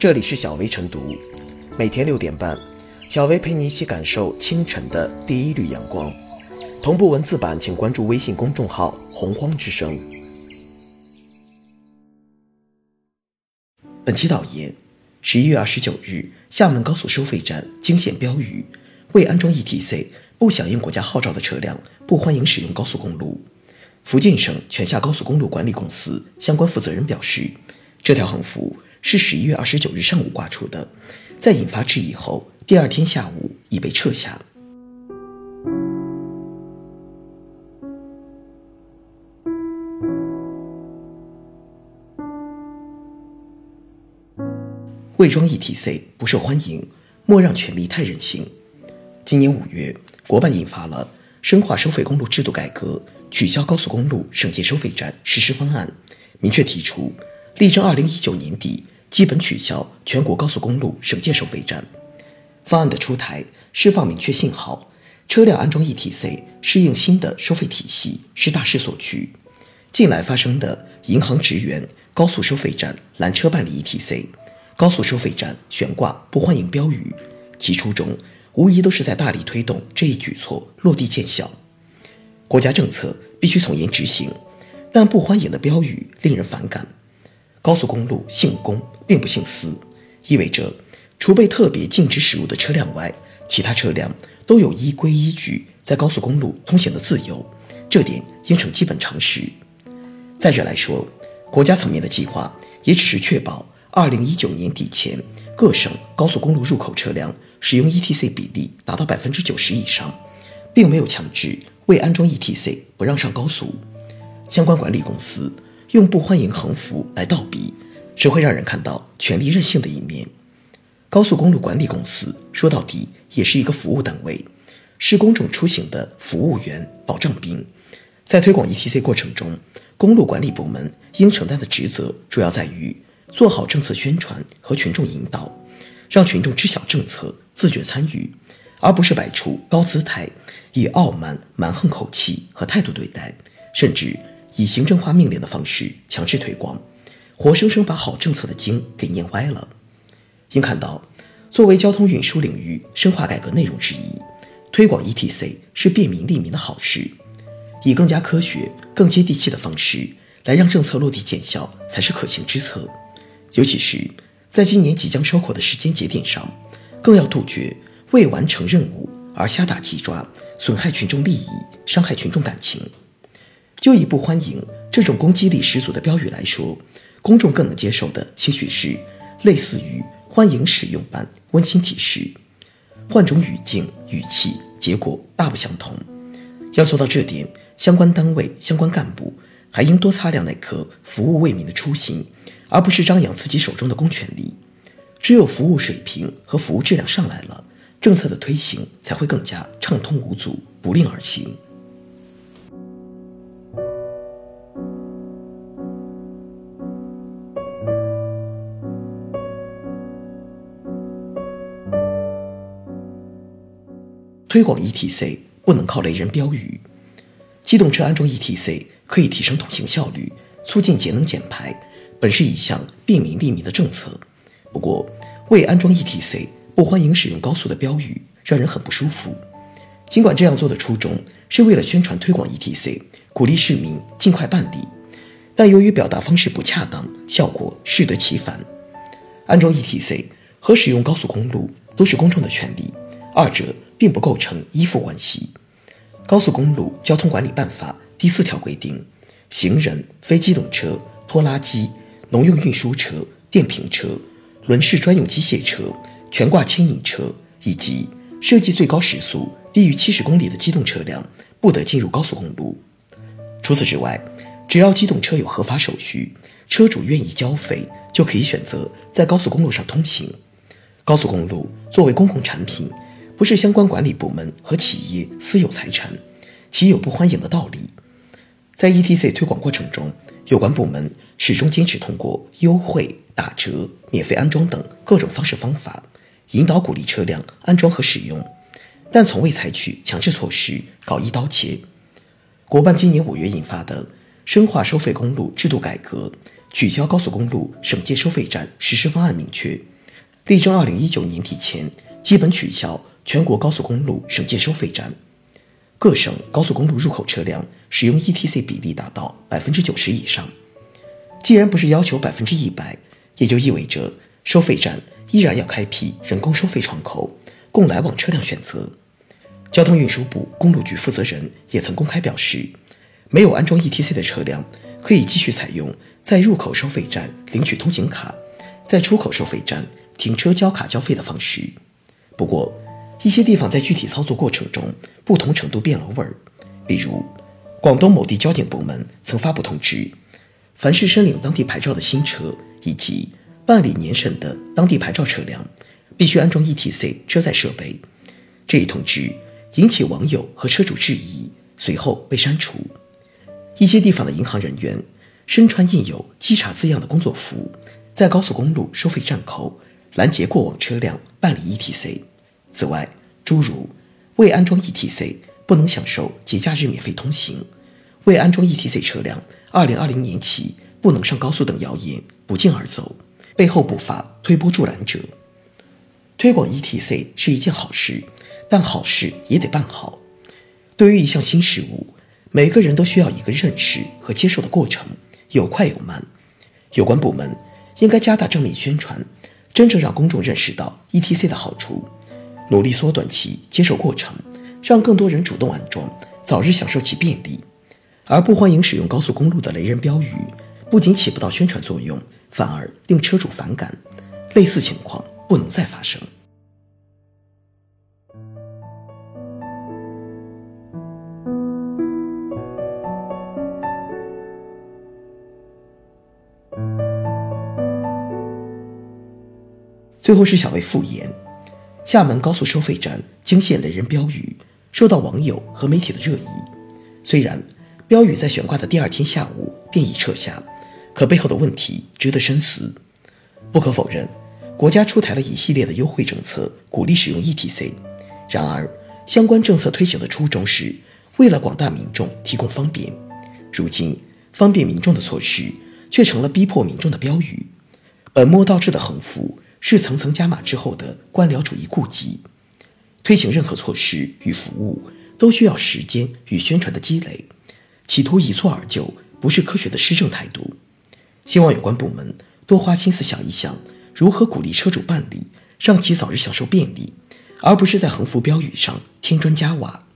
这里是小薇晨读，每天六点半，小薇陪你一起感受清晨的第一缕阳光。同步文字版，请关注微信公众号“洪荒之声”。本期导言：十一月二十九日，厦门高速收费站惊现标语：未安装 ETC、不响应国家号召的车辆不欢迎使用高速公路。福建省泉厦高速公路管理公司相关负责人表示，这条横幅是十一月二十九日上午挂出的，在引发质疑后，第二天下午已被撤下。未装 ETC 不受欢迎，莫让权力太任性。今年五月，国办印发了《深化收费公路制度改革》。取消高速公路省界收费站实施方案，明确提出，力争二零一九年底基本取消全国高速公路省界收费站。方案的出台，释放明确信号，车辆安装 ETC 适应新的收费体系是大势所趋。近来发生的银行职员高速收费站拦车办理 ETC，高速收费站悬挂不欢迎标语，其初衷无疑都是在大力推动这一举措落地见效。国家政策必须从严执行，但不欢迎的标语令人反感。高速公路姓公并不姓私，意味着除被特别禁止驶入的车辆外，其他车辆都有依规依矩在高速公路通行的自由，这点应成基本常识。再者来说，国家层面的计划也只是确保2019年底前各省高速公路入口车辆使用 ETC 比例达到百分之九十以上，并没有强制。未安装 ETC 不让上高速，相关管理公司用不欢迎横幅来倒逼，只会让人看到权力任性的一面。高速公路管理公司说到底也是一个服务单位，是公众出行的服务员、保障兵。在推广 ETC 过程中，公路管理部门应承担的职责主要在于做好政策宣传和群众引导，让群众知晓政策，自觉参与。而不是摆出高姿态，以傲慢蛮横口气和态度对待，甚至以行政化命令的方式强制推广，活生生把好政策的经给念歪了。应看到，作为交通运输领域深化改革内容之一，推广 ETC 是便民利民的好事，以更加科学、更接地气的方式来让政策落地见效，才是可行之策。尤其是在今年即将收口的时间节点上，更要杜绝。未完成任务而瞎打急抓，损害群众利益，伤害群众感情。就以不欢迎这种攻击力十足的标语来说，公众更能接受的，兴许是类似于欢迎使用般温馨提示。换种语境、语气，结果大不相同。要做到这点，相关单位、相关干部还应多擦亮那颗服务为民的初心，而不是张扬自己手中的公权力。只有服务水平和服务质量上来了。政策的推行才会更加畅通无阻、不令而行。推广 ETC 不能靠雷人标语，机动车安装 ETC 可以提升通行效率，促进节能减排，本是一项便民利民的政策。不过，未安装 ETC。不欢迎使用高速的标语，让人很不舒服。尽管这样做的初衷是为了宣传推广 ETC，鼓励市民尽快办理，但由于表达方式不恰当，效果适得其反。安装 ETC 和使用高速公路都是公众的权利，二者并不构成依附关系。高速公路交通管理办法第四条规定，行人、非机动车、拖拉机、农用运输车、电瓶车、轮式专用机械车。悬挂牵引车以及设计最高时速低于七十公里的机动车辆不得进入高速公路。除此之外，只要机动车有合法手续，车主愿意交费，就可以选择在高速公路上通行。高速公路作为公共产品，不是相关管理部门和企业私有财产，岂有不欢迎的道理？在 ETC 推广过程中，有关部门始终坚持通过优惠、打折、免费安装等各种方式方法。引导鼓励车辆安装和使用，但从未采取强制措施搞一刀切。国办今年五月印发的《深化收费公路制度改革》，取消高速公路省界收费站实施方案明确，力争二零一九年底前基本取消全国高速公路省界收费站。各省高速公路入口车辆使用 ETC 比例达到百分之九十以上。既然不是要求百分之一百，也就意味着收费站依然要开辟人工收费窗口，供来往车辆选择。交通运输部公路局负责人也曾公开表示，没有安装 ETC 的车辆可以继续采用在入口收费站领取通行卡，在出口收费站停车交卡交费的方式。不过，一些地方在具体操作过程中不同程度变了味儿，比如广东某地交警部门曾发布通知，凡是申领当地牌照的新车以及办理年审的当地牌照车辆，必须安装 ETC 车载设备。这一通知引起网友和车主质疑，随后被删除。一些地方的银行人员身穿印有“稽查”字样的工作服，在高速公路收费站口拦截过往车辆办理 ETC。此外，诸如未安装 ETC 不能享受节假日免费通行，未安装 ETC 车辆2020年起不能上高速等谣言不胫而走，背后不乏推波助澜者。推广 ETC 是一件好事，但好事也得办好。对于一项新事物，每个人都需要一个认识和接受的过程，有快有慢。有关部门应该加大正面宣传，真正让公众认识到 ETC 的好处。努力缩短其接受过程，让更多人主动安装，早日享受其便利。而不欢迎使用高速公路的雷人标语，不仅起不到宣传作用，反而令车主反感。类似情况不能再发生。最后是小薇复言。厦门高速收费站惊现雷人标语，受到网友和媒体的热议。虽然标语在悬挂的第二天下午便已撤下，可背后的问题值得深思。不可否认，国家出台了一系列的优惠政策，鼓励使用 ETC。然而，相关政策推行的初衷是为了广大民众提供方便。如今，方便民众的措施却成了逼迫民众的标语，本末倒置的横幅。是层层加码之后的官僚主义痼疾。推行任何措施与服务都需要时间与宣传的积累，企图一蹴而就，不是科学的施政态度。希望有关部门多花心思想一想，如何鼓励车主办理，让其早日享受便利，而不是在横幅标语上添砖加瓦。